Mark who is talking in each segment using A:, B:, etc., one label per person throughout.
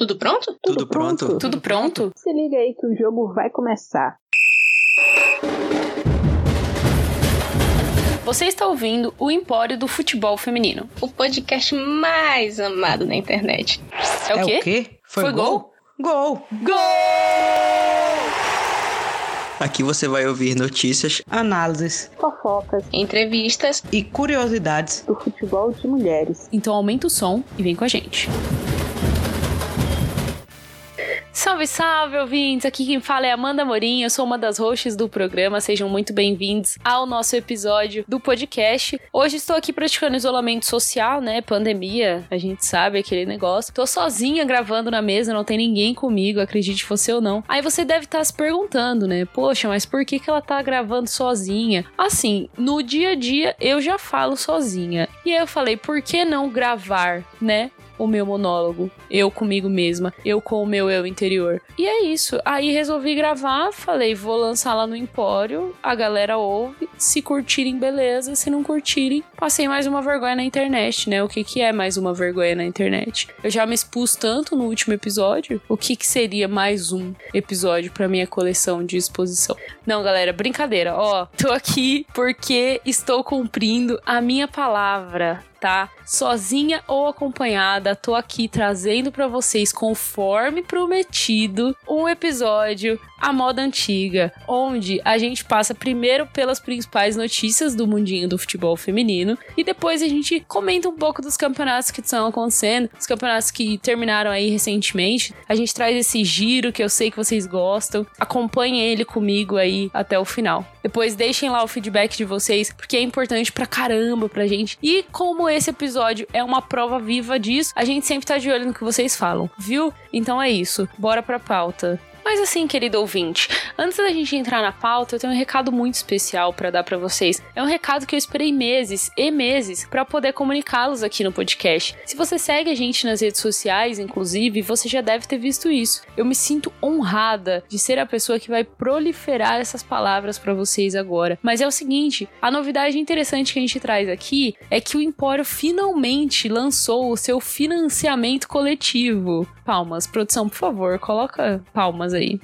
A: Tudo pronto?
B: Tudo pronto?
C: Tudo pronto?
D: Se liga aí que o jogo vai começar.
C: Você está ouvindo o Empório do Futebol Feminino.
A: O podcast mais amado na internet.
C: É o
B: é
C: quê?
B: o quê? Foi,
C: Foi gol?
B: Gol!
C: Gol!
E: Aqui você vai ouvir notícias,
B: Análises
D: Fofocas
A: Entrevistas.
B: e curiosidades.
D: do futebol de mulheres.
C: Então aumenta o som e vem com a gente. Salve, salve, ouvintes! Aqui quem fala é Amanda Morim, eu sou uma das hosts do programa. Sejam muito bem-vindos ao nosso episódio do podcast. Hoje estou aqui praticando isolamento social, né? Pandemia, a gente sabe aquele negócio. Tô sozinha gravando na mesa, não tem ninguém comigo, acredite você ou não. Aí você deve estar se perguntando, né? Poxa, mas por que, que ela tá gravando sozinha? Assim, no dia a dia eu já falo sozinha. E aí eu falei, por que não gravar, né? O meu monólogo, eu comigo mesma, eu com o meu eu interior. E é isso. Aí resolvi gravar, falei, vou lançar lá no Empório, a galera ouve, se curtirem, beleza, se não curtirem, passei mais uma vergonha na internet, né? O que que é mais uma vergonha na internet? Eu já me expus tanto no último episódio, o que que seria mais um episódio para minha coleção de exposição? Não, galera, brincadeira. Ó, tô aqui porque estou cumprindo a minha palavra tá? Sozinha ou acompanhada, tô aqui trazendo para vocês, conforme prometido, um episódio à moda antiga, onde a gente passa primeiro pelas principais notícias do mundinho do futebol feminino e depois a gente comenta um pouco dos campeonatos que estão acontecendo, os campeonatos que terminaram aí recentemente. A gente traz esse giro que eu sei que vocês gostam. Acompanhem ele comigo aí até o final. Depois deixem lá o feedback de vocês, porque é importante pra caramba pra gente. E como esse episódio é uma prova viva disso, a gente sempre tá de olho no que vocês falam, viu? Então é isso. Bora pra pauta. Mas assim, querido ouvinte, antes da gente entrar na pauta, eu tenho um recado muito especial para dar para vocês. É um recado que eu esperei meses e meses para poder comunicá-los aqui no podcast. Se você segue a gente nas redes sociais, inclusive, você já deve ter visto isso. Eu me sinto honrada de ser a pessoa que vai proliferar essas palavras para vocês agora. Mas é o seguinte, a novidade interessante que a gente traz aqui é que o Empório finalmente lançou o seu financiamento coletivo. Palmas, produção, por favor, coloca palmas aí.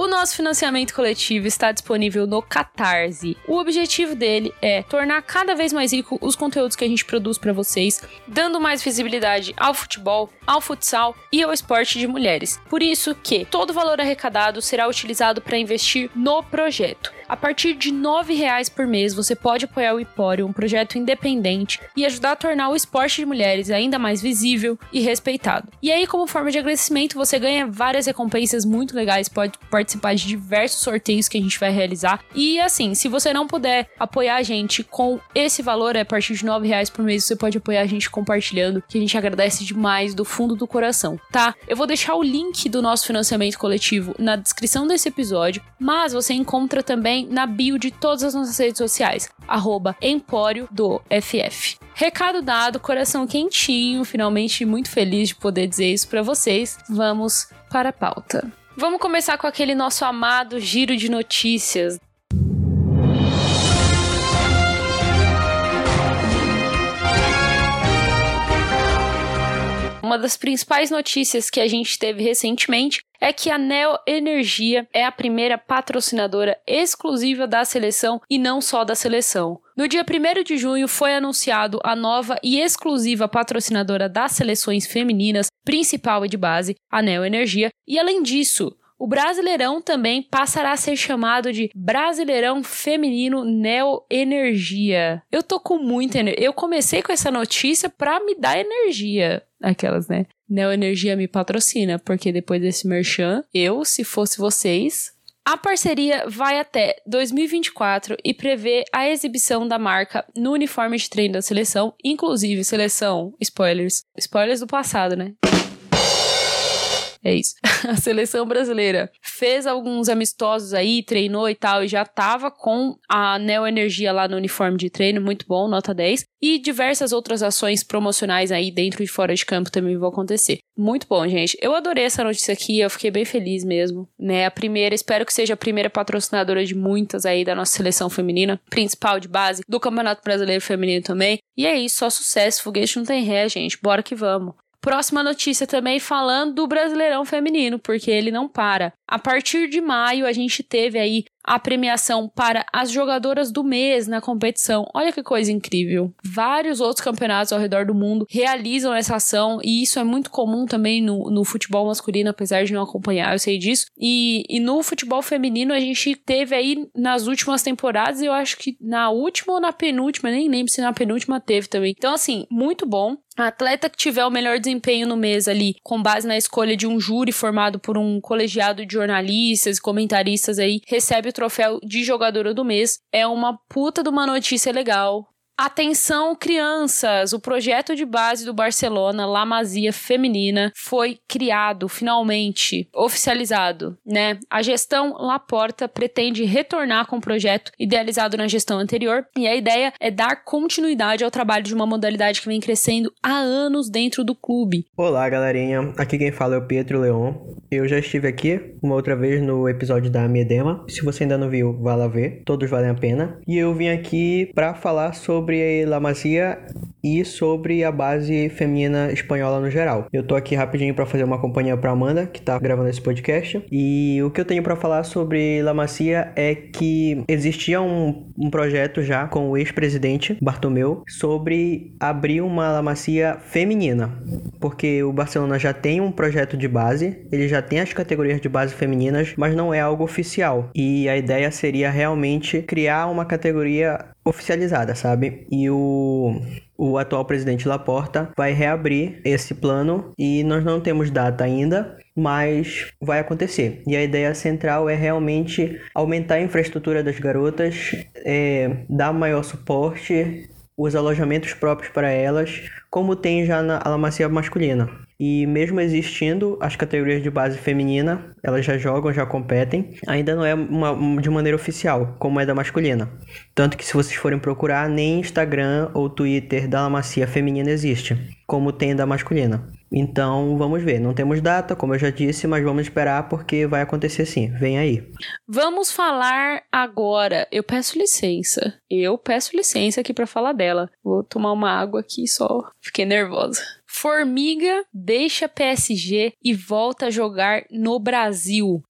C: O nosso financiamento coletivo está disponível no Catarse. O objetivo dele é tornar cada vez mais rico os conteúdos que a gente produz para vocês, dando mais visibilidade ao futebol, ao futsal e ao esporte de mulheres. Por isso que todo o valor arrecadado será utilizado para investir no projeto. A partir de R$ 9,00 por mês, você pode apoiar o Empório, um projeto independente, e ajudar a tornar o esporte de mulheres ainda mais visível e respeitado. E aí, como forma de agradecimento, você ganha várias recompensas muito legais, pode participar de diversos sorteios que a gente vai realizar. E assim, se você não puder apoiar a gente com esse valor, a partir de R$ 9,00 por mês, você pode apoiar a gente compartilhando, que a gente agradece demais do fundo do coração, tá? Eu vou deixar o link do nosso financiamento coletivo na descrição desse episódio, mas você encontra também na bio de todas as nossas redes sociais, arroba Empório do FF. Recado dado, coração quentinho, finalmente muito feliz de poder dizer isso para vocês. Vamos para a pauta. Vamos começar com aquele nosso amado giro de notícias. Uma das principais notícias que a gente teve recentemente é que a Neo Energia é a primeira patrocinadora exclusiva da seleção e não só da seleção. No dia 1 de junho foi anunciado a nova e exclusiva patrocinadora das seleções femininas, principal e de base, a Neo Energia, e além disso, o Brasileirão também passará a ser chamado de Brasileirão Feminino Neo Energia. Eu tô com muita energia. Eu comecei com essa notícia para me dar energia. Aquelas, né? Neo Energia me patrocina, porque depois desse merchan, eu, se fosse vocês, a parceria vai até 2024 e prevê a exibição da marca no uniforme de treino da seleção, inclusive seleção, spoilers, spoilers do passado, né? É isso. A seleção brasileira fez alguns amistosos aí, treinou e tal, e já tava com a Neo Energia lá no uniforme de treino, muito bom, nota 10. E diversas outras ações promocionais aí dentro e fora de campo também vão acontecer. Muito bom, gente. Eu adorei essa notícia aqui, eu fiquei bem feliz mesmo, né? A primeira, espero que seja a primeira patrocinadora de muitas aí da nossa seleção feminina, principal de base do Campeonato Brasileiro Feminino também. E é isso, só sucesso, foguete não tem ré, gente. Bora que vamos. Próxima notícia também falando do Brasileirão Feminino, porque ele não para. A partir de maio, a gente teve aí a premiação para as jogadoras do mês na competição. Olha que coisa incrível. Vários outros campeonatos ao redor do mundo realizam essa ação e isso é muito comum também no, no futebol masculino, apesar de não acompanhar, eu sei disso. E, e no futebol feminino a gente teve aí nas últimas temporadas, eu acho que na última ou na penúltima, nem lembro se na penúltima teve também. Então, assim, muito bom. A atleta que tiver o melhor desempenho no mês ali, com base na escolha de um júri formado por um colegiado de jornalistas e comentaristas aí, recebe o troféu de jogadora do mês. É uma puta de uma notícia legal. Atenção, crianças! O projeto de base do Barcelona, La Masia Feminina, foi criado, finalmente, oficializado, né? A gestão Laporta pretende retornar com o projeto idealizado na gestão anterior, e a ideia é dar continuidade ao trabalho de uma modalidade que vem crescendo há anos dentro do clube.
F: Olá, galerinha. Aqui quem fala é o Pietro Leon. Eu já estive aqui uma outra vez no episódio da Miedema. Se você ainda não viu, vá lá ver. Todos valem a pena. E eu vim aqui para falar sobre sobre La Masia e sobre a base feminina espanhola no geral. Eu tô aqui rapidinho para fazer uma companhia para Amanda, que tá gravando esse podcast. E o que eu tenho para falar sobre La Masia é que existia um, um projeto já com o ex-presidente Bartomeu sobre abrir uma La Masia feminina, porque o Barcelona já tem um projeto de base, ele já tem as categorias de base femininas, mas não é algo oficial. E a ideia seria realmente criar uma categoria oficializada, sabe? E o, o atual presidente Laporta vai reabrir esse plano e nós não temos data ainda, mas vai acontecer. E a ideia central é realmente aumentar a infraestrutura das garotas, é, dar maior suporte, os alojamentos próprios para elas, como tem já na Alamacia masculina. E mesmo existindo as categorias de base feminina, elas já jogam, já competem, ainda não é uma, de maneira oficial, como é da masculina. Tanto que se vocês forem procurar, nem Instagram ou Twitter da Macia feminina existe, como tem da masculina. Então vamos ver, não temos data, como eu já disse, mas vamos esperar porque vai acontecer sim. Vem aí.
C: Vamos falar agora. Eu peço licença. Eu peço licença aqui para falar dela. Vou tomar uma água aqui só. Fiquei nervosa. Formiga deixa PSG e volta a jogar no Brasil.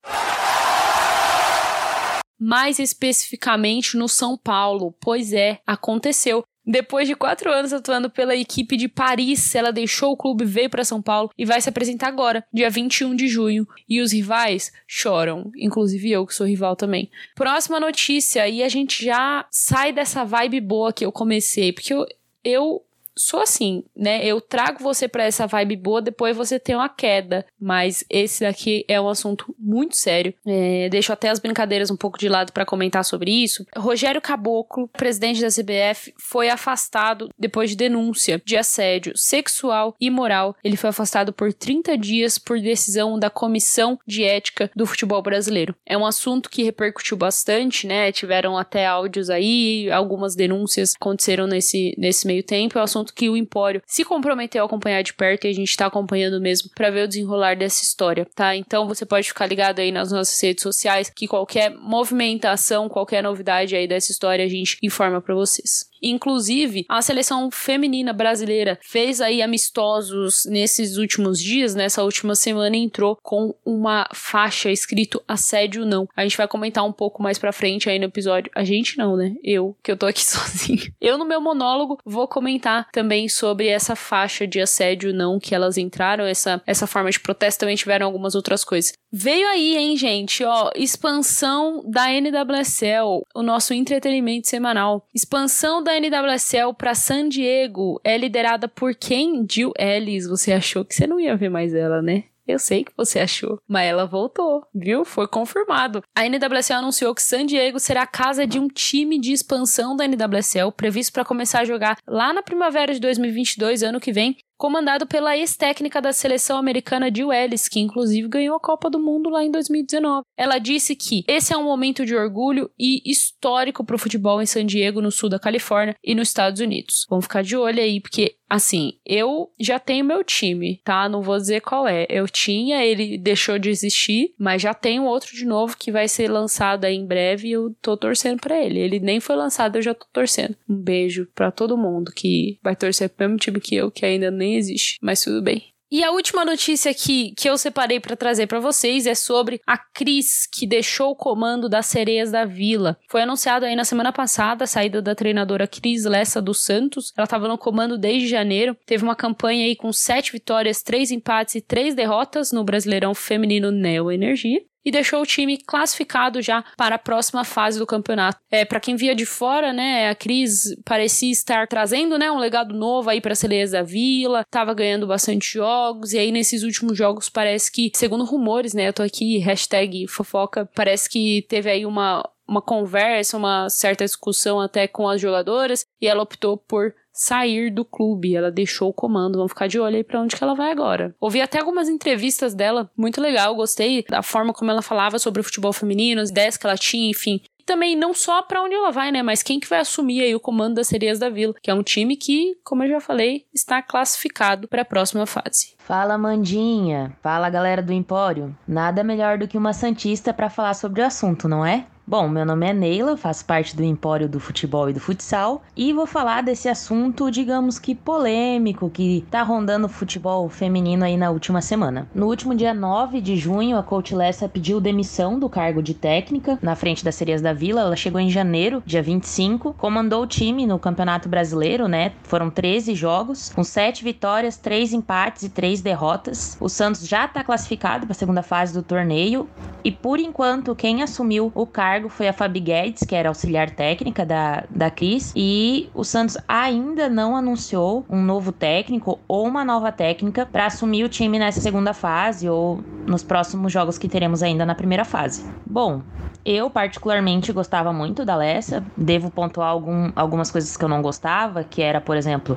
C: Mais especificamente no São Paulo. Pois é, aconteceu. Depois de quatro anos atuando pela equipe de Paris, ela deixou o clube, veio para São Paulo e vai se apresentar agora, dia 21 de junho. E os rivais choram, inclusive eu que sou rival também. Próxima notícia, e a gente já sai dessa vibe boa que eu comecei, porque eu, eu sou assim, né? Eu trago você para essa vibe boa, depois você tem uma queda. Mas esse daqui é um assunto muito sério. É, deixo até as brincadeiras um pouco de lado para comentar sobre isso. Rogério Caboclo, presidente da CBF, foi afastado depois de denúncia de assédio sexual e moral. Ele foi afastado por 30 dias por decisão da Comissão de Ética do Futebol Brasileiro. É um assunto que repercutiu bastante, né? Tiveram até áudios aí, algumas denúncias aconteceram nesse, nesse meio tempo. É um assunto que o Empório se comprometeu a acompanhar de perto e a gente tá acompanhando mesmo para ver o desenrolar dessa história, tá? Então você pode ficar ligado aí nas nossas redes sociais que qualquer movimentação, qualquer novidade aí dessa história a gente informa para vocês. Inclusive, a seleção feminina brasileira fez aí amistosos nesses últimos dias, nessa última semana entrou com uma faixa escrito assédio não. A gente vai comentar um pouco mais pra frente aí no episódio. A gente não, né? Eu, que eu tô aqui sozinho. Eu no meu monólogo vou comentar também sobre essa faixa de assédio não que elas entraram, essa essa forma de protesto também tiveram algumas outras coisas. Veio aí, hein, gente, ó, expansão da NWSL, o nosso entretenimento semanal. Expansão da NWSL para San Diego é liderada por quem? Jill Ellis. Você achou que você não ia ver mais ela, né? Eu sei que você achou, mas ela voltou, viu? Foi confirmado. A NWSL anunciou que San Diego será a casa de um time de expansão da NWSL, previsto para começar a jogar lá na primavera de 2022, ano que vem, comandado pela ex-técnica da seleção americana Jill Ellis, que inclusive ganhou a Copa do Mundo lá em 2019. Ela disse que esse é um momento de orgulho e histórico para o futebol em San Diego, no sul da Califórnia e nos Estados Unidos. Vamos ficar de olho aí, porque Assim, eu já tenho meu time, tá? Não vou dizer qual é. Eu tinha, ele deixou de existir, mas já tenho outro de novo que vai ser lançado aí em breve e eu tô torcendo para ele. Ele nem foi lançado, eu já tô torcendo. Um beijo para todo mundo que vai torcer pro mesmo time que eu, que ainda nem existe, mas tudo bem. E a última notícia que, que eu separei para trazer para vocês é sobre a Cris, que deixou o comando das Sereias da Vila. Foi anunciado aí na semana passada a saída da treinadora Cris Lessa dos Santos. Ela estava no comando desde janeiro. Teve uma campanha aí com sete vitórias, três empates e três derrotas no Brasileirão Feminino Neo Energia e deixou o time classificado já para a próxima fase do campeonato. É, para quem via de fora, né, a Cris parecia estar trazendo, né, um legado novo aí para a Celeias da Vila, tava ganhando bastante jogos e aí nesses últimos jogos parece que, segundo rumores, né, eu tô aqui hashtag fofoca, parece que teve aí uma uma conversa, uma certa discussão até com as jogadoras e ela optou por sair do clube. Ela deixou o comando. Vamos ficar de olho aí pra onde que ela vai agora. Ouvi até algumas entrevistas dela, muito legal. Gostei da forma como ela falava sobre o futebol feminino, as ideias que ela tinha, enfim. E também não só para onde ela vai, né? Mas quem que vai assumir aí o comando das Sereias da Vila, que é um time que, como eu já falei, está classificado para a próxima fase.
G: Fala Mandinha, fala galera do Empório. Nada melhor do que uma santista para falar sobre o assunto, não é? Bom, meu nome é Neila, faço parte do Empório do Futebol e do Futsal e vou falar desse assunto, digamos que polêmico, que tá rondando o futebol feminino aí na última semana. No último dia 9 de junho, a coach Lessa pediu demissão do cargo de técnica na frente das Serias da Vila. Ela chegou em janeiro, dia 25, comandou o time no Campeonato Brasileiro, né? Foram 13 jogos, com 7 vitórias, 3 empates e 3 derrotas. O Santos já tá classificado para a segunda fase do torneio e por enquanto quem assumiu o cargo cargo foi a Fabi Guedes, que era auxiliar técnica da, da Cris, e o Santos ainda não anunciou um novo técnico ou uma nova técnica para assumir o time nessa segunda fase ou nos próximos jogos que teremos ainda na primeira fase. Bom, eu particularmente gostava muito da Lessa, devo pontuar algum, algumas coisas que eu não gostava, que era, por exemplo,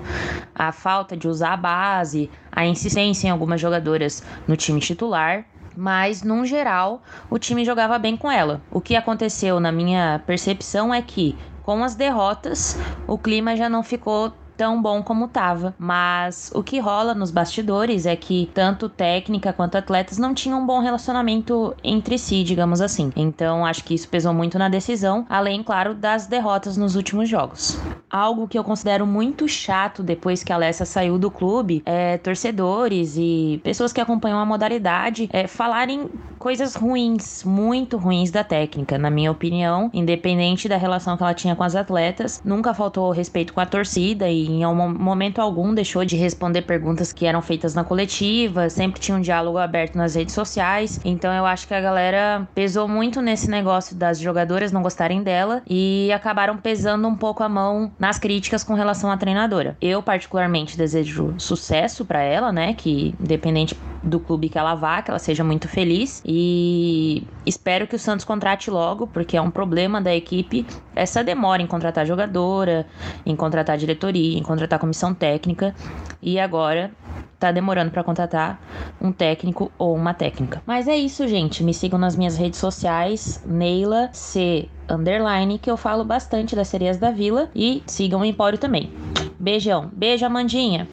G: a falta de usar a base, a insistência em algumas jogadoras no time titular mas num geral o time jogava bem com ela. O que aconteceu na minha percepção é que com as derrotas o clima já não ficou tão bom como tava. Mas o que rola nos bastidores é que tanto técnica quanto atletas não tinham um bom relacionamento entre si, digamos assim. Então acho que isso pesou muito na decisão, além, claro, das derrotas nos últimos jogos. Algo que eu considero muito chato depois que a Alessa saiu do clube é torcedores e pessoas que acompanham a modalidade é, falarem coisas ruins, muito ruins da técnica. Na minha opinião, independente da relação que ela tinha com as atletas, nunca faltou respeito com a torcida e em momento algum deixou de responder perguntas que eram feitas na coletiva, sempre tinha um diálogo aberto nas redes sociais. Então eu acho que a galera pesou muito nesse negócio das jogadoras não gostarem dela e acabaram pesando um pouco a mão nas críticas com relação à treinadora. Eu particularmente desejo sucesso para ela, né, que independente do clube que ela vá, que ela seja muito feliz e espero que o Santos contrate logo, porque é um problema da equipe essa demora em contratar jogadora, em contratar diretoria, em contratar comissão técnica e agora tá demorando para contratar um técnico ou uma técnica. Mas é isso, gente. Me sigam nas minhas redes sociais, Neila C underline, que eu falo bastante das sereias da vila e sigam o Empório também. Beijão. Beijo, Amandinha.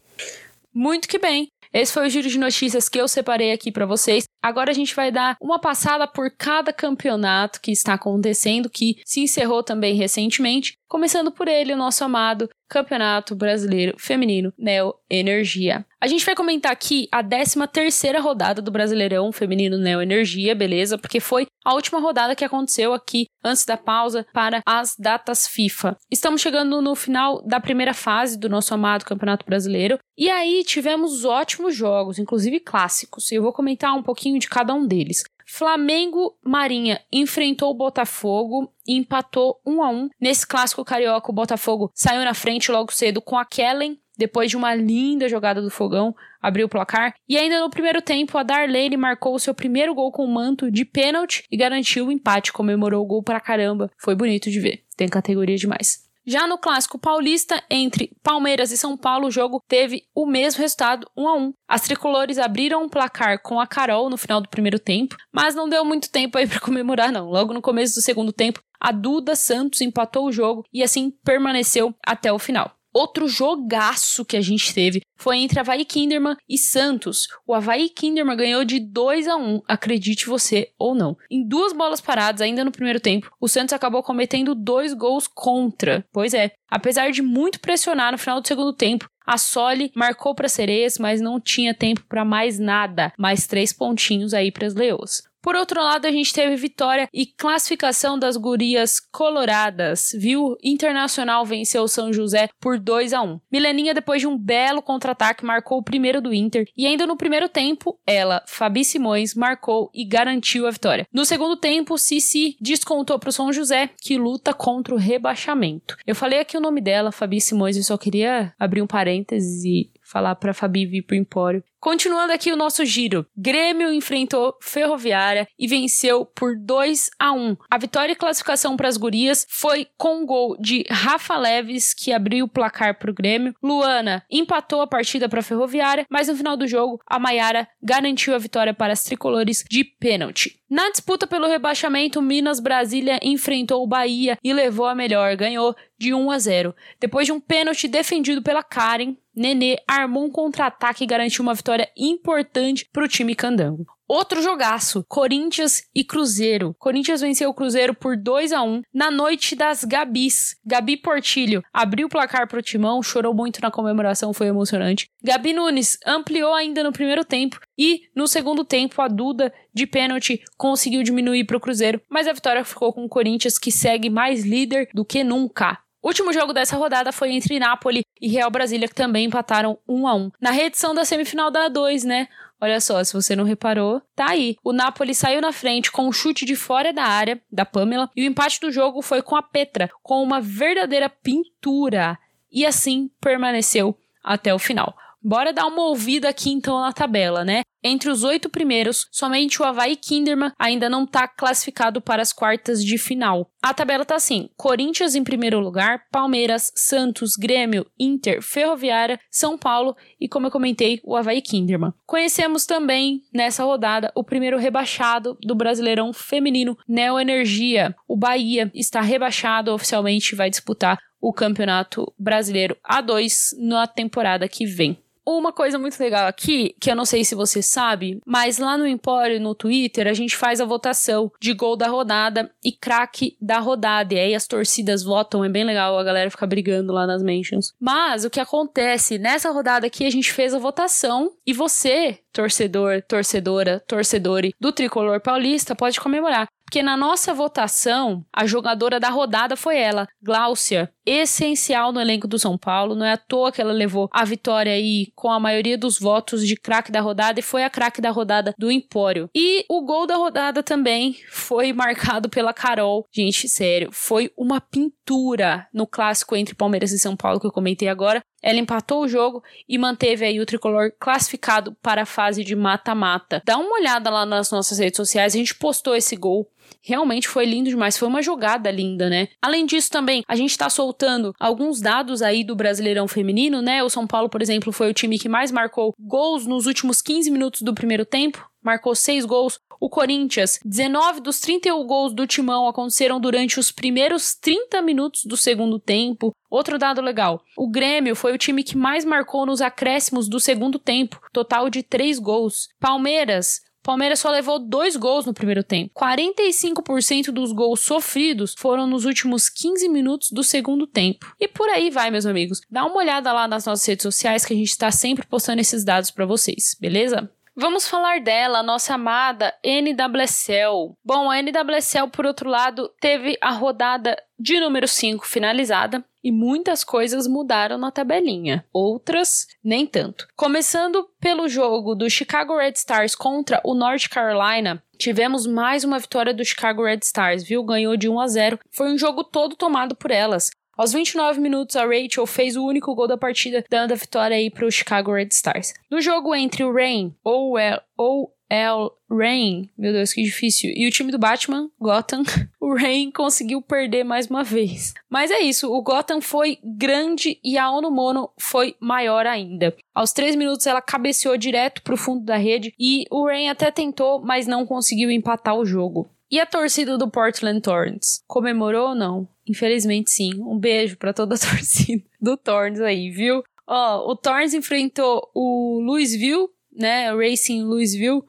C: Muito que bem. Esse foi o giro de notícias que eu separei aqui para vocês. Agora a gente vai dar uma passada por cada campeonato que está acontecendo, que se encerrou também recentemente, começando por ele, o nosso amado Campeonato Brasileiro Feminino Neo Energia. A gente vai comentar aqui a 13 terceira rodada do Brasileirão Feminino Neo Energia, beleza? Porque foi a última rodada que aconteceu aqui antes da pausa para as datas FIFA. Estamos chegando no final da primeira fase do nosso amado Campeonato Brasileiro e aí tivemos ótimos jogos, inclusive clássicos. Eu vou comentar um pouquinho de cada um deles. Flamengo Marinha enfrentou o Botafogo e empatou 1 a 1. Nesse clássico carioca, o Botafogo saiu na frente logo cedo com a Kellen, depois de uma linda jogada do Fogão, abriu o placar. E ainda no primeiro tempo, a Darlene marcou o seu primeiro gol com o manto de pênalti e garantiu o empate, comemorou o gol pra caramba. Foi bonito de ver, tem categoria demais. Já no clássico paulista entre Palmeiras e São Paulo, o jogo teve o mesmo resultado, 1 a 1. As tricolores abriram um placar com a Carol no final do primeiro tempo, mas não deu muito tempo aí para comemorar não. Logo no começo do segundo tempo, a Duda Santos empatou o jogo e assim permaneceu até o final. Outro jogaço que a gente teve foi entre Havaí Kinderman e Santos. O Havaí Kinderman ganhou de 2 a 1, acredite você ou não. Em duas bolas paradas, ainda no primeiro tempo, o Santos acabou cometendo dois gols contra. Pois é, apesar de muito pressionar no final do segundo tempo, a Soli marcou para Sereias, mas não tinha tempo para mais nada. Mais três pontinhos aí para as Leoas. Por outro lado, a gente teve vitória e classificação das gurias coloradas, viu? Internacional venceu o São José por 2 a 1. Mileninha, depois de um belo contra-ataque, marcou o primeiro do Inter e ainda no primeiro tempo, ela, Fabi Simões, marcou e garantiu a vitória. No segundo tempo, Cici descontou para o São José, que luta contra o rebaixamento. Eu falei aqui o nome dela, Fabi Simões, e só queria abrir um parêntese e falar para Fabi vir pro Empório Continuando aqui o nosso giro, Grêmio enfrentou Ferroviária e venceu por 2 a 1. A vitória e classificação para as gurias foi com um gol de Rafa Leves, que abriu o placar para o Grêmio. Luana empatou a partida para a Ferroviária, mas no final do jogo, a Maiara garantiu a vitória para as tricolores de pênalti. Na disputa pelo rebaixamento, Minas Brasília enfrentou o Bahia e levou a melhor, ganhou de 1 a 0. Depois de um pênalti defendido pela Karen, Nenê armou um contra-ataque e garantiu uma vitória importante para o time candango. Outro jogaço, Corinthians e Cruzeiro. Corinthians venceu o Cruzeiro por 2 a 1 na noite das Gabis. Gabi Portilho abriu o placar pro Timão, chorou muito na comemoração, foi emocionante. Gabi Nunes ampliou ainda no primeiro tempo e no segundo tempo a Duda de pênalti conseguiu diminuir pro Cruzeiro, mas a vitória ficou com o Corinthians que segue mais líder do que nunca. O último jogo dessa rodada foi entre Napoli e Real Brasília, que também empataram 1 a 1 Na reedição da semifinal da A2, né? Olha só, se você não reparou, tá aí. O Napoli saiu na frente com um chute de fora da área da Pamela e o empate do jogo foi com a Petra, com uma verdadeira pintura. E assim permaneceu até o final. Bora dar uma ouvida aqui então na tabela, né? Entre os oito primeiros, somente o Havaí Kinderman ainda não está classificado para as quartas de final. A tabela tá assim: Corinthians em primeiro lugar, Palmeiras, Santos, Grêmio, Inter, Ferroviária, São Paulo e, como eu comentei, o Havaí Kinderman. Conhecemos também nessa rodada o primeiro rebaixado do Brasileirão Feminino, Neo Energia. O Bahia está rebaixado oficialmente e vai disputar o Campeonato Brasileiro A2 na temporada que vem. Uma coisa muito legal aqui, que eu não sei se você sabe, mas lá no Empório, no Twitter, a gente faz a votação de gol da rodada e craque da rodada. E aí as torcidas votam, é bem legal a galera ficar brigando lá nas mentions. Mas o que acontece, nessa rodada aqui a gente fez a votação e você, torcedor, torcedora, torcedore do tricolor paulista, pode comemorar. Porque na nossa votação, a jogadora da rodada foi ela, Gláucia, essencial no elenco do São Paulo. Não é à toa que ela levou a vitória aí com a maioria dos votos de craque da rodada e foi a craque da rodada do Empório. E o gol da rodada também foi marcado pela Carol. Gente, sério, foi uma pintura no clássico entre Palmeiras e São Paulo que eu comentei agora. Ela empatou o jogo e manteve aí o tricolor classificado para a fase de mata-mata. Dá uma olhada lá nas nossas redes sociais, a gente postou esse gol. Realmente foi lindo demais, foi uma jogada linda, né? Além disso, também, a gente tá soltando alguns dados aí do Brasileirão Feminino, né? O São Paulo, por exemplo, foi o time que mais marcou gols nos últimos 15 minutos do primeiro tempo marcou 6 gols. O Corinthians, 19 dos 31 gols do Timão aconteceram durante os primeiros 30 minutos do segundo tempo. Outro dado legal: o Grêmio foi o time que mais marcou nos acréscimos do segundo tempo, total de 3 gols. Palmeiras, Palmeiras só levou dois gols no primeiro tempo. 45% dos gols sofridos foram nos últimos 15 minutos do segundo tempo. E por aí vai, meus amigos. Dá uma olhada lá nas nossas redes sociais que a gente está sempre postando esses dados para vocês, beleza? Vamos falar dela, nossa amada NWSL. Bom, a NWSL, por outro lado, teve a rodada de número 5 finalizada e muitas coisas mudaram na tabelinha, outras nem tanto. Começando pelo jogo do Chicago Red Stars contra o North Carolina, tivemos mais uma vitória do Chicago Red Stars, viu? Ganhou de 1 a 0. Foi um jogo todo tomado por elas. Aos 29 minutos, a Rachel fez o único gol da partida, dando a vitória aí para o Chicago Red Stars. No jogo entre o Rain, ou, ou El Rain, meu Deus, que difícil. E o time do Batman, Gotham, o Rain conseguiu perder mais uma vez. Mas é isso, o Gotham foi grande e a Onomono foi maior ainda. Aos três minutos ela cabeceou direto pro fundo da rede e o Rain até tentou, mas não conseguiu empatar o jogo. E a torcida do Portland Thorns? Comemorou ou não? Infelizmente sim. Um beijo para toda a torcida do Thorns aí, viu? Ó, o Thorns enfrentou o Louisville né, Racing Louisville,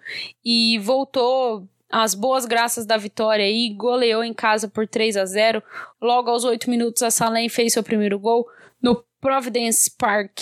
C: e voltou às boas graças da vitória e goleou em casa por 3 a 0. Logo aos 8 minutos, a Salem fez seu primeiro gol no Providence Park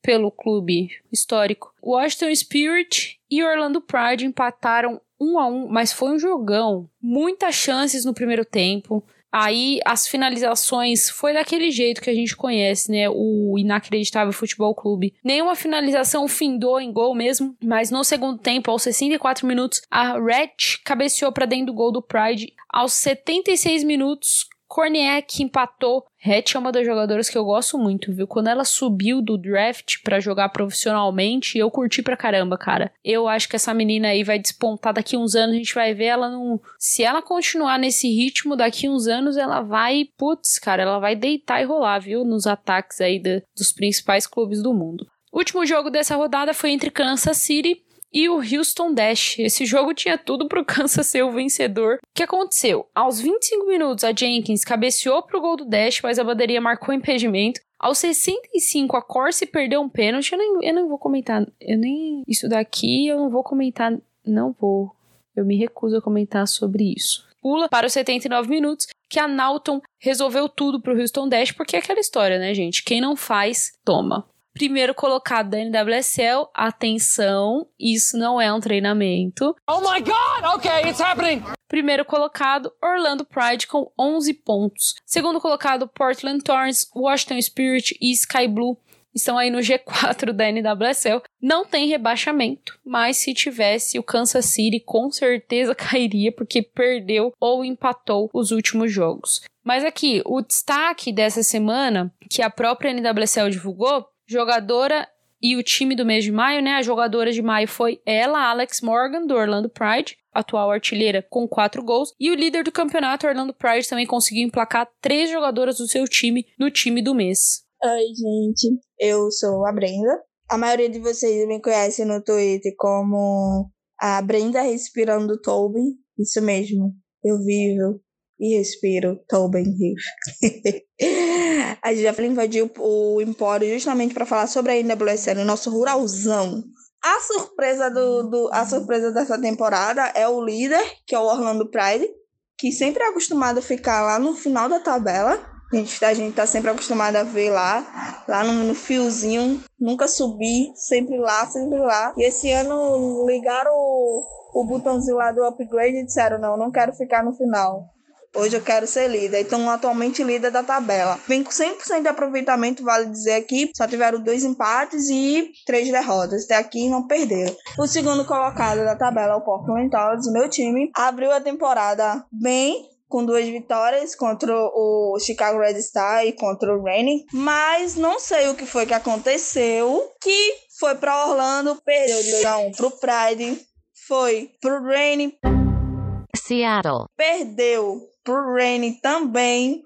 C: pelo clube histórico. Washington Spirit e Orlando Pride empataram 1 a 1, mas foi um jogão. Muitas chances no primeiro tempo. Aí as finalizações foi daquele jeito que a gente conhece, né? O inacreditável futebol clube. Nenhuma finalização findou em gol mesmo, mas no segundo tempo, aos 64 minutos, a Red cabeceou para dentro do gol do Pride. Aos 76 minutos, Korniak empatou. Hatch é uma das jogadoras que eu gosto muito, viu? Quando ela subiu do draft para jogar profissionalmente, eu curti pra caramba, cara. Eu acho que essa menina aí vai despontar daqui uns anos, a gente vai ver ela não. Se ela continuar nesse ritmo, daqui uns anos ela vai, putz, cara, ela vai deitar e rolar, viu? Nos ataques aí dos principais clubes do mundo. O último jogo dessa rodada foi entre Kansas City e o Houston Dash. Esse jogo tinha tudo pro Kansas ser o vencedor. O que aconteceu? Aos 25 minutos, a Jenkins cabeceou pro gol do Dash, mas a bandeirinha marcou impedimento. Aos 65, a Corse perdeu um pênalti. Eu nem, eu não vou comentar. Eu nem. Isso daqui eu não vou comentar. Não vou. Eu me recuso a comentar sobre isso. Pula para os 79 minutos que a Naughton resolveu tudo pro Houston Dash, porque é aquela história, né, gente? Quem não faz, toma. Primeiro colocado da NWSL, atenção, isso não é um treinamento.
H: Oh my god! Okay, it's happening.
C: Primeiro colocado, Orlando Pride com 11 pontos. Segundo colocado, Portland Thorns, Washington Spirit e Sky Blue estão aí no G4 da NWSL. Não tem rebaixamento, mas se tivesse, o Kansas City com certeza cairia porque perdeu ou empatou os últimos jogos. Mas aqui, o destaque dessa semana, que a própria NWSL divulgou, jogadora e o time do mês de maio, né? A jogadora de maio foi ela, Alex Morgan, do Orlando Pride, atual artilheira, com quatro gols. E o líder do campeonato, Orlando Pride, também conseguiu emplacar três jogadoras do seu time no time do mês.
I: Oi, gente. Eu sou a Brenda. A maioria de vocês me conhece no Twitter como a Brenda Respirando Tobin. Isso mesmo. Eu vivo e respiro Tobin Heath. a gente já invadiu o Empório justamente para falar sobre a NWSL, o nosso ruralzão. A surpresa, do, do, a surpresa dessa temporada é o líder, que é o Orlando Pride, que sempre é acostumado a ficar lá no final da tabela. A gente, a gente tá sempre acostumado a ver lá, lá no, no fiozinho, nunca subir, sempre lá, sempre lá. E esse ano ligaram o, o botãozinho lá do upgrade e disseram: não, não quero ficar no final. Hoje eu quero ser líder. Então, atualmente líder da tabela. Vem com 100% de aproveitamento, vale dizer aqui. Só tiveram dois empates e três derrotas. Até aqui não perderam. O segundo colocado da tabela, o Portland Thorns, meu time, abriu a temporada bem, com duas vitórias contra o Chicago Red Star e contra o Reigning, mas não sei o que foi que aconteceu, que foi para Orlando, perdeu de 2 a 1 pro Pride, foi pro Reigning,
G: Seattle,
I: perdeu pro Rainy também.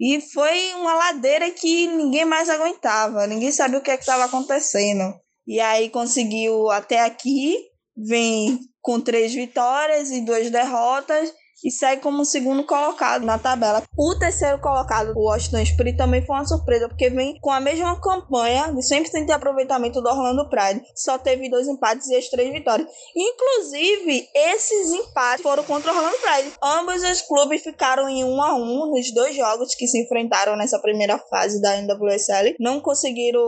I: E foi uma ladeira que ninguém mais aguentava, ninguém sabia o que é estava acontecendo. E aí conseguiu até aqui, vem com três vitórias e duas derrotas e segue como segundo colocado na tabela. O terceiro colocado, o Washington Spirit, também foi uma surpresa, porque vem com a mesma campanha de 100% de aproveitamento do Orlando Pride. Só teve dois empates e as três vitórias. Inclusive, esses empates foram contra o Orlando Pride. Ambos os clubes ficaram em 1 um a 1 um nos dois jogos que se enfrentaram nessa primeira fase da NWSL. Não conseguiram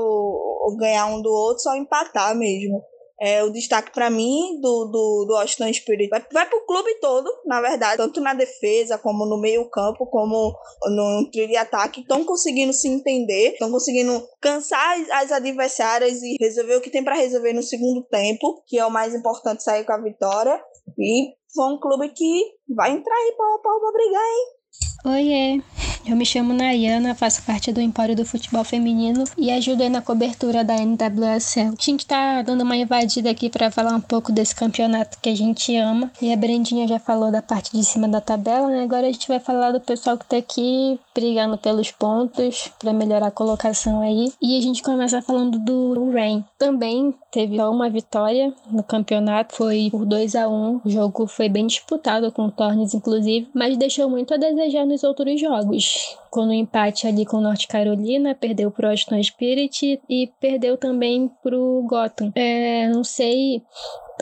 I: ganhar um do outro, só empatar mesmo é, o destaque para mim do, do, do Washington Spirit vai, vai para o clube todo, na verdade, tanto na defesa como no meio-campo, como no trio de ataque. Estão conseguindo se entender, estão conseguindo cansar as adversárias e resolver o que tem para resolver no segundo tempo, que é o mais importante sair com a vitória. E foi um clube que vai entrar aí para brigar, hein?
J: Oiê, Eu me chamo Nayana, faço parte do Empório do Futebol Feminino e ajudei na cobertura da NWSL. A gente tá dando uma invadida aqui para falar um pouco desse campeonato que a gente ama. E a Brendinha já falou da parte de cima da tabela, né? Agora a gente vai falar do pessoal que tá aqui brigando pelos pontos para melhorar a colocação aí. E a gente começa falando do Rain. Também teve só uma vitória no campeonato, foi por 2 a 1 O jogo foi bem disputado com Tornes, inclusive, mas deixou muito a desejar nos outros jogos. Com o empate ali com Norte Carolina, perdeu pro Austin Spirit e perdeu também pro Gotham. É, não sei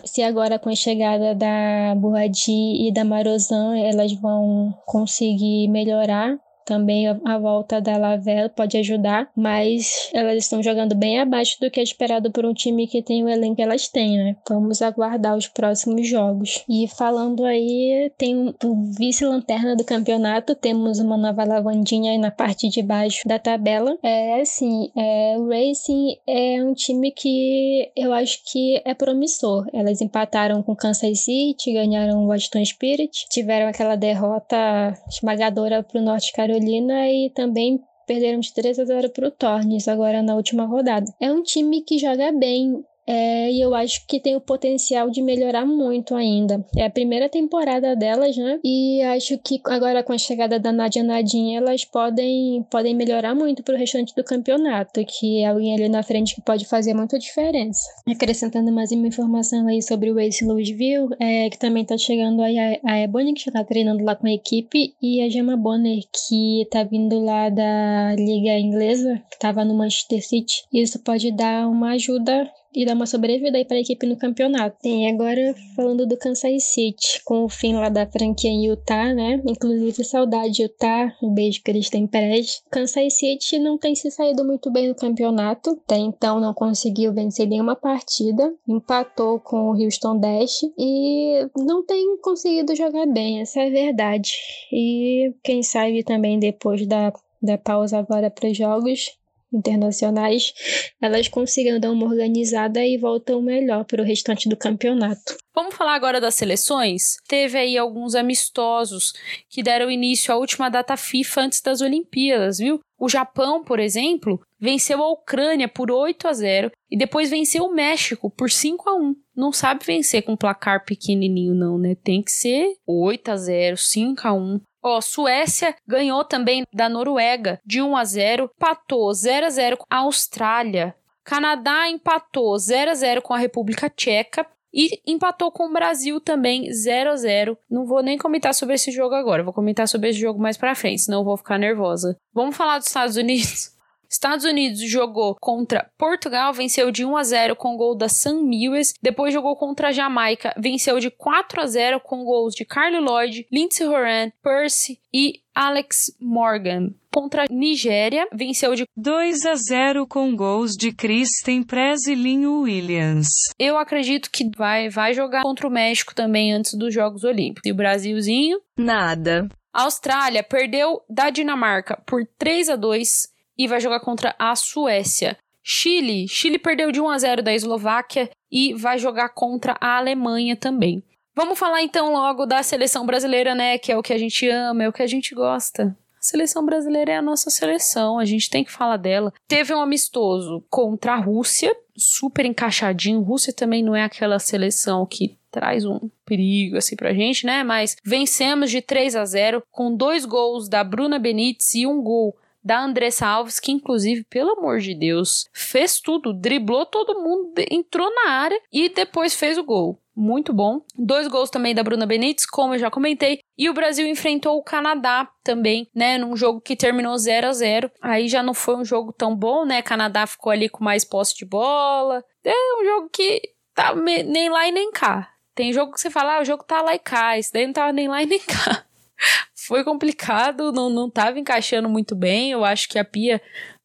J: se agora com a chegada da Burradi e da Marozan elas vão conseguir melhorar também a volta da Lavelle pode ajudar, mas elas estão jogando bem abaixo do que é esperado por um time que tem o elenco que elas têm, né? Vamos aguardar os próximos jogos. E falando aí, tem o vice-lanterna do campeonato, temos uma nova lavandinha aí na parte de baixo da tabela. É assim, é, o Racing é um time que eu acho que é promissor. Elas empataram com Kansas City, ganharam o Washington Spirit, tiveram aquela derrota esmagadora pro Norte Carolina Carolina e também perderam de 3 a 0 para o Tornes agora na última rodada. É um time que joga bem, é, e eu acho que tem o potencial de melhorar muito ainda. É a primeira temporada delas, né? E acho que agora com a chegada da Nadia Nadinha, elas podem, podem melhorar muito pro restante do campeonato, que é alguém ali na frente que pode fazer muita diferença. Acrescentando mais uma informação aí sobre o Ace Louisville, é, que também tá chegando aí a, a Ebony, que já tá treinando lá com a equipe, e a Gemma Bonner, que tá vindo lá da Liga Inglesa, que tava no Manchester City. Isso pode dar uma ajuda e dar uma sobrevida aí para a equipe no campeonato. E agora falando do Kansas City, com o fim lá da franquia em Utah, né? Inclusive saudade Utah, um beijo que eles têm Perez. Kansas City não tem se saído muito bem no campeonato, até então não conseguiu vencer nenhuma partida, empatou com o Houston Dash e não tem conseguido jogar bem, essa é a verdade. E quem sabe também depois da da pausa agora para os jogos, internacionais, elas consigam dar uma organizada e voltam melhor para o restante do campeonato.
C: Vamos falar agora das seleções? Teve aí alguns amistosos que deram início à última data FIFA antes das Olimpíadas, viu? O Japão, por exemplo, venceu a Ucrânia por 8 a 0 e depois venceu o México por 5 a 1. Não sabe vencer com placar pequenininho não, né? Tem que ser 8 a 0, 5 a 1. Ó, Suécia ganhou também da Noruega de 1 a 0, empatou 0 a 0 com a Austrália. Canadá empatou 0 a 0 com a República Tcheca e empatou com o Brasil também 0 a 0. Não vou nem comentar sobre esse jogo agora, vou comentar sobre esse jogo mais para frente, senão eu vou ficar nervosa. Vamos falar dos Estados Unidos? Estados Unidos jogou contra Portugal, venceu de 1 a 0 com gol da Sam Mills. Depois jogou contra a Jamaica, venceu de 4 a 0 com gols de Carly Lloyd, Lindsey Horan, Percy e Alex Morgan. Contra a Nigéria, venceu de
K: 2 a 0 com gols de Kristen Prez e Linho Williams.
C: Eu acredito que vai, vai jogar contra o México também antes dos Jogos Olímpicos. E o Brasilzinho?
K: Nada.
C: A Austrália perdeu da Dinamarca por 3 a 2 e vai jogar contra a Suécia. Chile, Chile perdeu de 1 a 0 da Eslováquia e vai jogar contra a Alemanha também. Vamos falar então logo da seleção brasileira, né, que é o que a gente ama, é o que a gente gosta. A seleção brasileira é a nossa seleção, a gente tem que falar dela. Teve um amistoso contra a Rússia, super encaixadinho. Rússia também não é aquela seleção que traz um perigo assim pra gente, né? Mas vencemos de 3 a 0 com dois gols da Bruna Benítez e um gol da Andressa Alves, que inclusive, pelo amor de Deus, fez tudo, driblou todo mundo, entrou na área e depois fez o gol. Muito bom. Dois gols também da Bruna Benítez, como eu já comentei. E o Brasil enfrentou o Canadá também, né? Num jogo que terminou 0 a 0 Aí já não foi um jogo tão bom, né? Canadá ficou ali com mais posse de bola. É um jogo que tá nem lá e nem cá. Tem jogo que você fala, ah, o jogo tá lá e cá. Esse daí não tava nem lá e nem cá foi complicado, não, não tava encaixando muito bem. Eu acho que a Pia,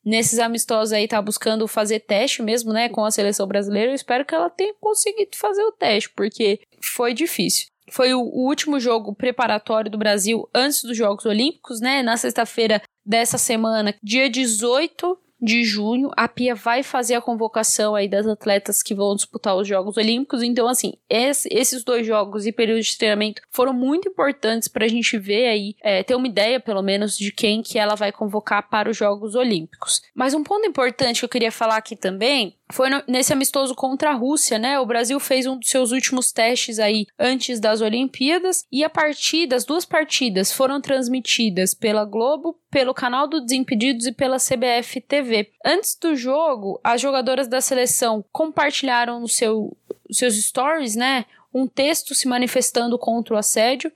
C: nesses amistosos aí, tá buscando fazer teste mesmo, né, com a seleção brasileira. Eu espero que ela tenha conseguido fazer o teste, porque foi difícil. Foi o, o último jogo preparatório do Brasil antes dos Jogos Olímpicos, né? Na sexta-feira dessa semana, dia 18 de junho, a Pia vai fazer a convocação aí das atletas que vão disputar os Jogos Olímpicos. Então, assim, esse, esses dois jogos e períodos de treinamento foram muito importantes para a gente ver aí, é, ter uma ideia, pelo menos, de quem que ela vai convocar para os Jogos Olímpicos. Mas um ponto importante que eu queria falar aqui também foi nesse amistoso contra a Rússia, né? O Brasil fez um dos seus últimos testes aí antes das Olimpíadas e a partida, as duas partidas foram transmitidas pela Globo, pelo canal do Desimpedidos e pela CBF TV. Antes do jogo, as jogadoras da seleção compartilharam no seu, seus stories, né? Um texto se manifestando contra o assédio.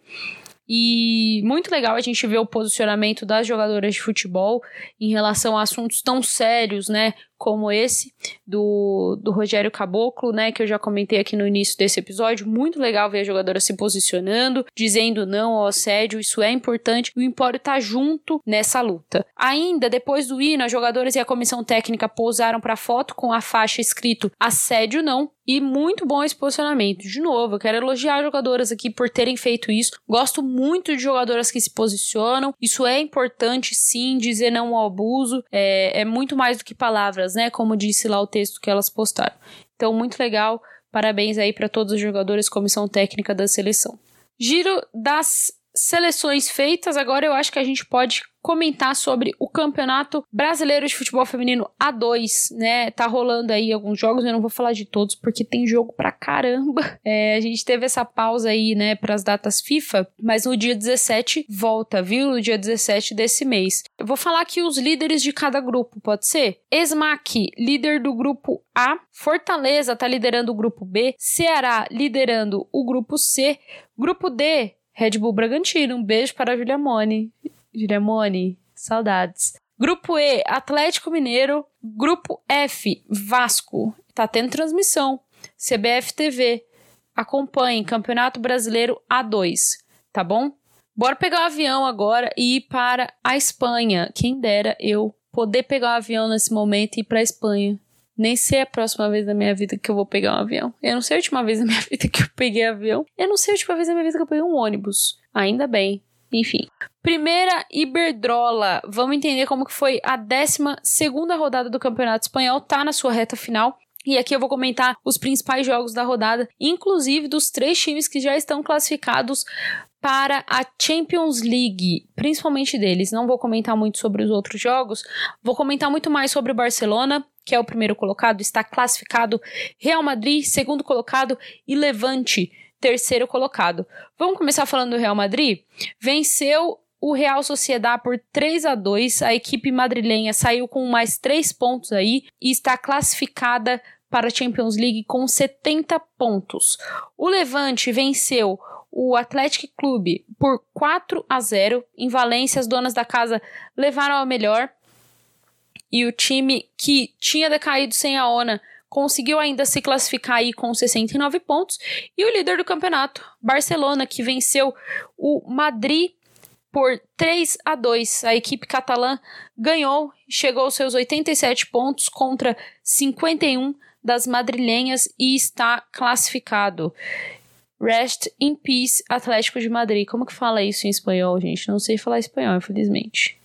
C: E muito legal a gente ver o posicionamento das jogadoras de futebol em relação a assuntos tão sérios, né? como esse do, do Rogério Caboclo, né, que eu já comentei aqui no início desse episódio. Muito legal ver a jogadora se posicionando, dizendo não ao assédio, isso é importante. O Empório tá junto nessa luta. Ainda depois do hino, as jogadoras e a comissão técnica pousaram para foto com a faixa escrito assédio não, e muito bom esse posicionamento. De novo, eu quero elogiar as jogadoras aqui por terem feito isso. Gosto muito de jogadoras que se posicionam. Isso é importante, sim, dizer não ao abuso. É, é muito mais do que palavras né? Como disse lá o texto que elas postaram. Então, muito legal. Parabéns aí para todos os jogadores, comissão técnica da seleção. Giro das seleções feitas, agora eu acho que a gente pode comentar sobre o Campeonato Brasileiro de Futebol Feminino A2, né? Tá rolando aí alguns jogos, eu não vou falar de todos porque tem jogo pra caramba. É, a gente teve essa pausa aí, né, pras datas FIFA, mas no dia 17 volta, viu? No dia 17 desse mês. Eu vou falar aqui os líderes de cada grupo, pode ser? Esmac, líder do grupo A. Fortaleza tá liderando o grupo B. Ceará liderando o grupo C. Grupo D, Red Bull Bragantino. Um beijo para a Julia Mone. Giremone, saudades. Grupo E, Atlético Mineiro. Grupo F, Vasco. Tá tendo transmissão. CBF TV. Acompanhe Campeonato Brasileiro A2, tá bom? Bora pegar o um avião agora e ir para a Espanha. Quem dera eu poder pegar o um avião nesse momento e ir para a Espanha. Nem sei a próxima vez da minha vida que eu vou pegar um avião. Eu não sei a última vez da minha vida que eu peguei avião. Eu não sei a última vez da minha vida que eu peguei um ônibus. Ainda bem. Enfim. Primeira Iberdrola. Vamos entender como que foi a 12 segunda rodada do Campeonato Espanhol. Tá na sua reta final. E aqui eu vou comentar os principais jogos da rodada, inclusive dos três times que já estão classificados para a Champions League, principalmente deles. Não vou comentar muito sobre os outros jogos, vou comentar muito mais sobre o Barcelona, que é o primeiro colocado, está classificado, Real Madrid, segundo colocado, e Levante, terceiro colocado. Vamos começar falando do Real Madrid? Venceu o Real Sociedad por 3 a 2. A equipe madrilenha saiu com mais 3 pontos aí e está classificada para a Champions League com 70 pontos. O Levante venceu o Athletic Clube por 4 a 0. Em Valência, as donas da casa levaram a melhor. E o time que tinha decaído sem a ONA conseguiu ainda se classificar aí com 69 pontos. E o líder do campeonato, Barcelona, que venceu o Madrid por 3 a 2. A equipe catalã ganhou, chegou aos seus 87 pontos contra 51 das madrilenhas e está classificado. Rest in Peace Atlético de Madrid. Como que fala isso em espanhol, gente? Não sei falar espanhol, infelizmente.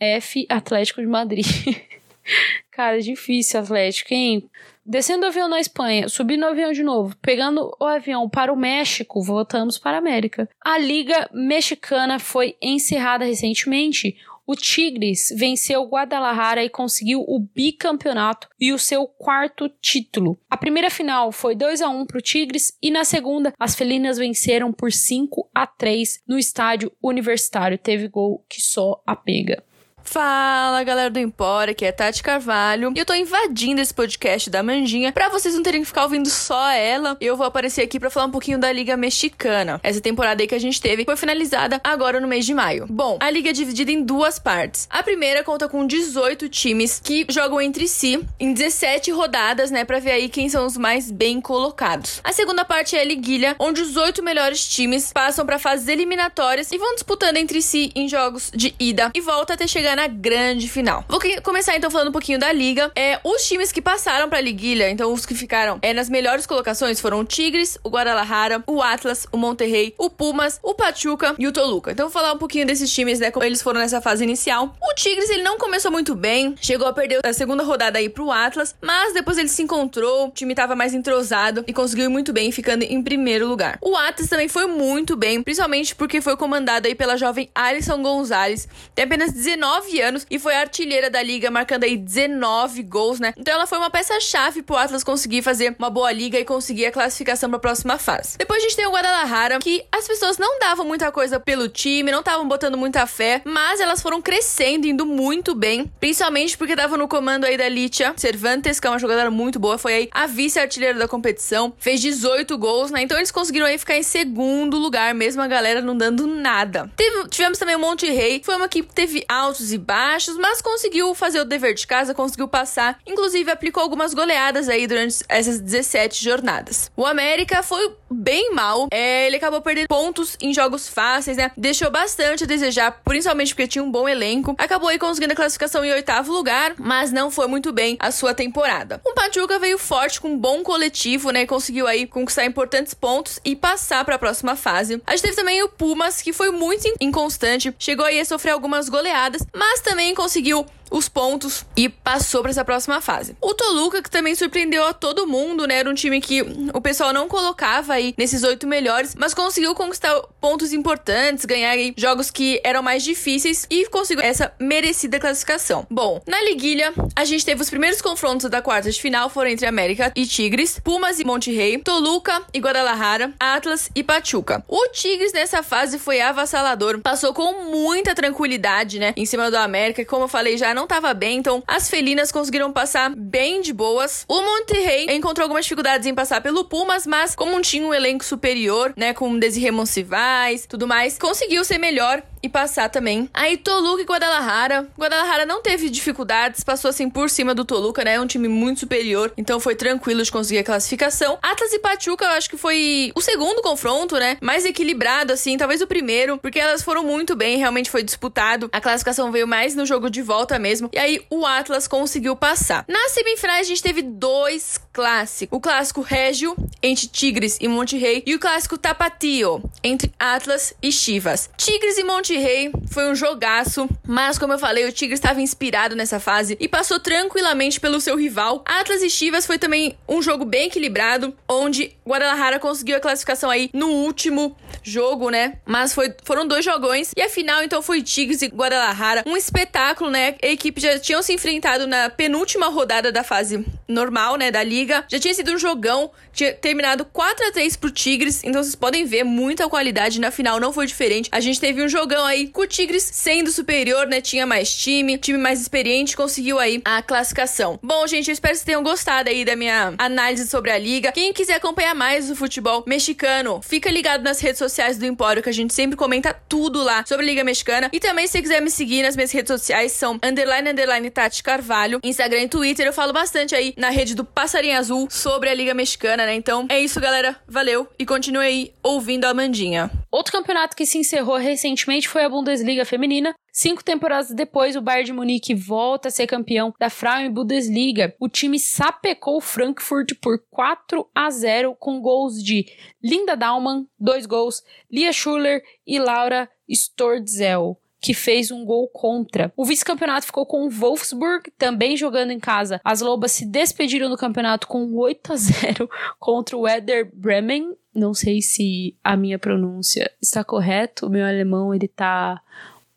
C: F Atlético de Madrid. Cara, difícil Atlético, hein? Descendo o avião na Espanha, subindo o avião de novo, pegando o avião para o México, voltamos para a América. A Liga Mexicana foi encerrada recentemente. O Tigres venceu o Guadalajara e conseguiu o bicampeonato e o seu quarto título. A primeira final foi 2 a 1 para o Tigres e na segunda as felinas venceram por 5 a 3 no estádio universitário. Teve gol que só a pega.
L: Fala galera do Empório, aqui é Tati Carvalho e eu tô invadindo esse podcast da Manjinha pra vocês não terem que ficar ouvindo só ela. Eu vou aparecer aqui pra falar um pouquinho da Liga Mexicana. Essa temporada aí que a gente teve foi finalizada agora no mês de maio. Bom, a liga é dividida em duas partes. A primeira conta com 18 times que jogam entre si em 17 rodadas, né, pra ver aí quem são os mais bem colocados. A segunda parte é a liguilha, onde os oito melhores times passam para fases eliminatórias e vão disputando entre si em jogos de ida e volta até chegar na grande final. Vou começar então falando um pouquinho da liga. É, os times que passaram pra liguilha, então os que ficaram é, nas melhores colocações foram o Tigres, o Guadalajara, o Atlas, o Monterrey, o Pumas, o Pachuca e o Toluca. Então vou falar um pouquinho desses times, né, como eles foram nessa fase inicial. O Tigres, ele não começou muito bem, chegou a perder a segunda rodada aí pro Atlas, mas depois ele se encontrou, o time tava mais entrosado e conseguiu ir muito bem, ficando em primeiro lugar. O Atlas também foi muito bem, principalmente porque foi comandado aí pela jovem Alisson Gonzalez, tem apenas 19 anos e foi artilheira da liga, marcando aí 19 gols, né? Então ela foi uma peça-chave pro Atlas conseguir fazer uma boa liga e conseguir a classificação para a próxima fase. Depois a gente tem o Guadalajara, que as pessoas não davam muita coisa pelo time, não estavam botando muita fé, mas elas foram crescendo, indo muito bem, principalmente porque estavam no comando aí da Litia Cervantes, que é uma jogadora muito boa, foi aí a vice-artilheira da competição, fez 18 gols, né? Então eles conseguiram aí ficar em segundo lugar, mesmo a galera não dando nada. Teve, tivemos também o Monte Rei, foi uma equipe que teve altos e baixos, mas conseguiu fazer o dever de casa, conseguiu passar, inclusive aplicou algumas goleadas aí durante essas 17 jornadas. O América foi bem mal, é, ele acabou perdendo pontos em jogos fáceis, né? Deixou bastante a desejar, principalmente porque tinha um bom elenco. Acabou aí conseguindo a classificação em oitavo lugar, mas não foi muito bem a sua temporada. O Pachuca veio forte com um bom coletivo, né? Conseguiu aí conquistar importantes pontos e passar para a próxima fase. A gente teve também o Pumas, que foi muito inconstante, chegou aí a sofrer algumas goleadas, mas também conseguiu os pontos e passou para essa próxima fase. O Toluca, que também surpreendeu a todo mundo, né? Era um time que o pessoal não colocava aí nesses oito melhores, mas conseguiu conquistar pontos importantes, ganhar aí jogos que eram mais difíceis e conseguiu essa merecida classificação. Bom, na liguilha, a gente teve os primeiros confrontos da quarta de final, foram entre América e Tigres, Pumas e Monterrey, Toluca e Guadalajara, Atlas e Pachuca. O Tigres nessa fase foi avassalador, passou com muita tranquilidade, né? Em cima do América, como eu falei já, não estava bem, então as felinas conseguiram passar bem de boas. O Monterrey encontrou algumas dificuldades em passar pelo Pumas, mas como tinha um elenco superior, né, com Desirê Monsivais, tudo mais, conseguiu ser melhor e passar também. Aí Toluca e Guadalajara. Guadalajara não teve dificuldades, passou assim por cima do Toluca, né? É um time muito superior, então foi tranquilo de conseguir a classificação. Atlas e Pachuca, eu acho que foi o segundo confronto, né? Mais equilibrado, assim, talvez o primeiro, porque elas foram muito bem, realmente foi disputado. A classificação veio mais no jogo de volta mesmo. E aí o Atlas conseguiu passar. Nas semifinais, a gente teve dois clássicos: o clássico Régio entre Tigres e Monte Rei e o clássico Tapatio entre Atlas e Chivas. Tigres e Monte Rei foi um jogaço, mas como eu falei, o Tigres estava inspirado nessa fase e passou tranquilamente pelo seu rival. Atlas e Chivas foi também um jogo bem equilibrado, onde Guadalajara conseguiu a classificação aí no último jogo, né? Mas foi, foram dois jogões e a final então foi Tigres e Guadalajara, um espetáculo, né? A equipe já tinham se enfrentado na penúltima rodada da fase normal, né, da liga. Já tinha sido um jogão, tinha terminado 4 a 3 pro Tigres, então vocês podem ver muita qualidade na final, não foi diferente. A gente teve um jogão aí com o Tigres sendo superior, né? Tinha mais time, time mais experiente, conseguiu aí a classificação. Bom, gente, eu espero que vocês tenham gostado aí da minha análise sobre a liga. Quem quiser acompanhar mais o futebol mexicano, fica ligado nas redes sociais do Empório, que a gente sempre comenta tudo lá sobre Liga Mexicana. E também, se quiser me seguir nas minhas redes sociais, são underline, underline Tati Carvalho, Instagram e Twitter. Eu falo bastante aí na rede do Passarinho Azul sobre a Liga Mexicana, né? Então é isso, galera. Valeu e continue aí ouvindo a Amandinha.
C: Outro campeonato que se encerrou recentemente foi a Bundesliga feminina. Cinco temporadas depois, o Bayern de Munique volta a ser campeão da Frauen Bundesliga. O time sapecou o Frankfurt por 4 a 0 com gols de Linda Daumann, dois gols, Lia Schuller e Laura Storzel que fez um gol contra. O vice-campeonato ficou com o Wolfsburg, também jogando em casa. As Lobas se despediram do campeonato com 8 a 0 contra o Werder Bremen. Não sei se a minha pronúncia está correta, o meu alemão ele tá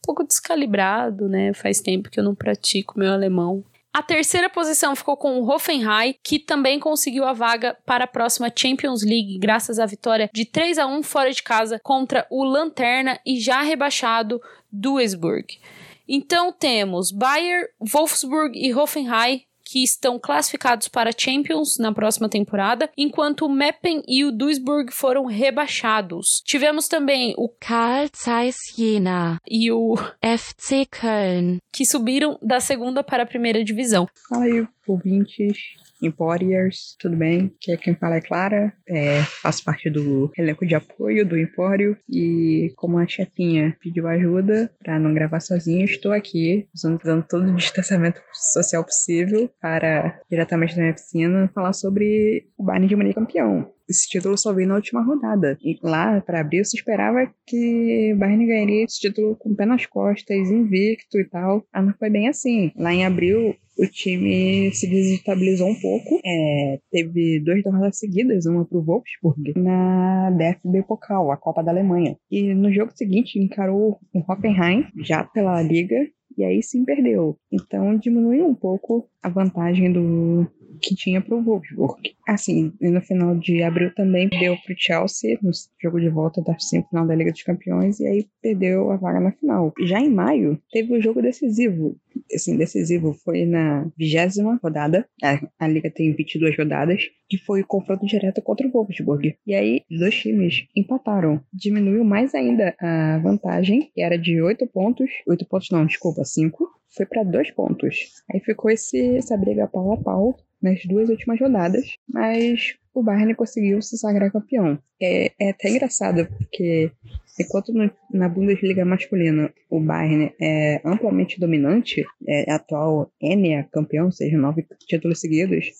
C: pouco descalibrado, né? Faz tempo que eu não pratico meu alemão. A terceira posição ficou com o Hoffenheim, que também conseguiu a vaga para a próxima Champions League, graças à vitória de 3 a 1 fora de casa contra o Lanterna e já rebaixado Duisburg. Então temos Bayern, Wolfsburg e Hoffenheim que estão classificados para Champions na próxima temporada, enquanto o Meppen e o Duisburg foram rebaixados. Tivemos também o
G: Karl Zeiss Jena
C: e o
G: FC Köln,
C: que subiram da segunda para a primeira divisão.
D: Aí, ouvintes.
M: Emporiers, tudo bem? Que quem fala é Clara, é, faço parte do elenco de apoio do Empório e como a chefinha pediu ajuda para não gravar sozinha, estou aqui usando, todo o distanciamento social possível para, diretamente da minha piscina, falar sobre o Bayern de Munique campeão esse título só veio na última rodada. E lá, para abril, se esperava que o Bayern ganharia esse título com o pé nas costas, invicto e tal. Ah, não foi bem assim. Lá em abril, o time se desestabilizou um pouco. É, teve duas derrotas seguidas, uma pro Wolfsburg, na DFB Pokal, a Copa da Alemanha. E no jogo seguinte encarou o Hoffenheim, já pela Liga, e aí sim perdeu. Então diminuiu um pouco a vantagem do que tinha pro Wolfsburg. Assim, no final de abril também deu pro Chelsea no jogo de volta da semifinal da Liga dos Campeões e aí perdeu a vaga na final. Já em maio teve o jogo decisivo. Assim, decisivo foi na vigésima rodada. A, a Liga tem 22 rodadas, que foi o confronto direto contra o Wolfsburg. E aí, os dois times empataram. Diminuiu mais ainda a vantagem, que era de 8 pontos. 8 pontos não, desculpa, 5 foi para dois pontos. Aí ficou esse, essa briga pau a pau nas duas últimas rodadas, mas o Bayern conseguiu se sagrar campeão. É, é até engraçado, porque enquanto no, na Bundesliga masculina o Bayern é amplamente dominante, é atual N campeão, ou seja, nove títulos seguidos,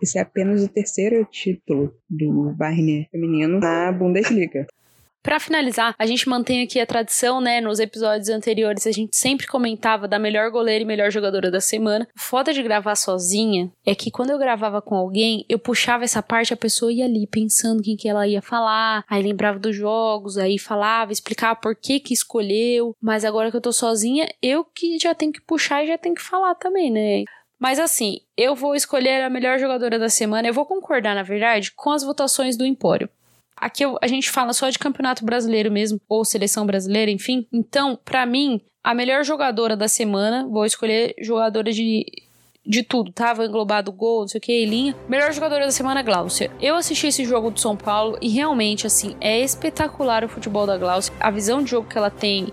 M: esse é apenas o terceiro título do Bayern feminino na Bundesliga.
C: Para finalizar, a gente mantém aqui a tradição, né? Nos episódios anteriores, a gente sempre comentava da melhor goleira e melhor jogadora da semana. O foda de gravar sozinha é que quando eu gravava com alguém, eu puxava essa parte, a pessoa ia ali pensando quem que ela ia falar, aí lembrava dos jogos, aí falava, explicava por que que escolheu. Mas agora que eu tô sozinha, eu que já tenho que puxar e já tenho que falar também, né? Mas assim, eu vou escolher a melhor jogadora da semana. Eu vou concordar, na verdade, com as votações do Empório. Aqui a gente fala só de campeonato brasileiro mesmo, ou seleção brasileira, enfim. Então, para mim, a melhor jogadora da semana, vou escolher jogadora de, de tudo, tá? Vou englobar do gol, não sei o que, linha. Melhor jogadora da semana, Glaucia. Eu assisti esse jogo do São Paulo e realmente, assim, é espetacular o futebol da Glaucia. A visão de jogo que ela tem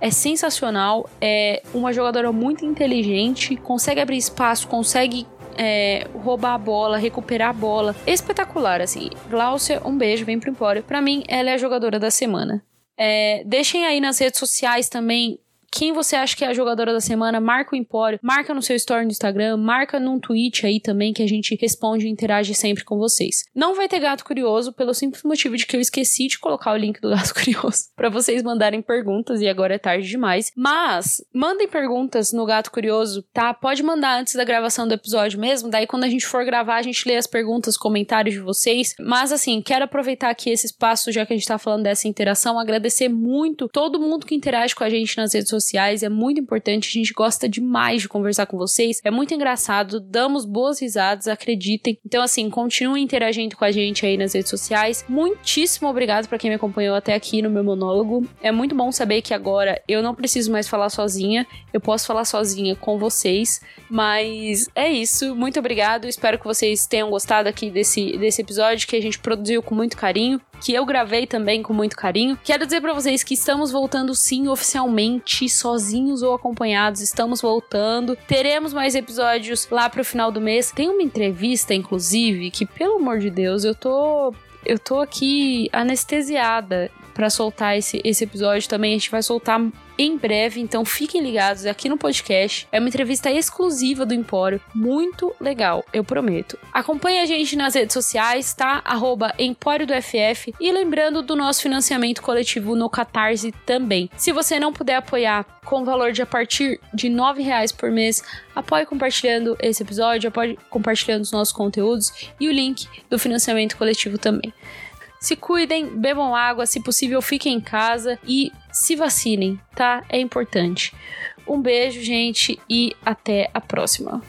C: é sensacional. É uma jogadora muito inteligente, consegue abrir espaço, consegue é, roubar a bola, recuperar a bola. Espetacular, assim. Glaucia, um beijo, vem pro Empório. Pra mim, ela é a jogadora da semana. É, deixem aí nas redes sociais também quem você acha que é a jogadora da semana, marca o Empório, marca no seu story no Instagram, marca num tweet aí também que a gente responde e interage sempre com vocês. Não vai ter gato curioso pelo simples motivo de que eu esqueci de colocar o link do gato curioso para vocês mandarem perguntas e agora é tarde demais. Mas mandem perguntas no gato curioso, tá? Pode mandar antes da gravação do episódio mesmo, daí quando a gente for gravar a gente lê as perguntas, comentários de vocês. Mas assim, quero aproveitar aqui esse espaço já que a gente tá falando dessa interação, agradecer muito todo mundo que interage com a gente nas redes sociais sociais, é muito importante, a gente gosta demais de conversar com vocês, é muito engraçado, damos boas risadas, acreditem. Então, assim, continuem interagindo com a gente aí nas redes sociais. Muitíssimo obrigado para quem me acompanhou até aqui no meu monólogo. É muito bom saber que agora eu não preciso mais falar sozinha, eu posso falar sozinha com vocês. Mas é isso, muito obrigado. Espero que vocês tenham gostado aqui desse, desse episódio que a gente produziu com muito carinho que eu gravei também com muito carinho. Quero dizer para vocês que estamos voltando sim oficialmente, sozinhos ou acompanhados, estamos voltando. Teremos mais episódios lá pro final do mês. Tem uma entrevista, inclusive, que pelo amor de Deus, eu tô eu tô aqui anestesiada para soltar esse, esse episódio também. A gente vai soltar em breve, então fiquem ligados aqui no podcast. É uma entrevista exclusiva do Empório, muito legal, eu prometo. Acompanhe a gente nas redes sociais, tá? Arroba Empório do FF e lembrando do nosso financiamento coletivo no Catarse também. Se você não puder apoiar com valor de a partir de R$ reais por mês, apoie compartilhando esse episódio, apoie compartilhando os nossos conteúdos e o link do financiamento coletivo também. Se cuidem, bebam água, se possível, fiquem em casa e se vacinem, tá? É importante. Um beijo, gente, e até a próxima.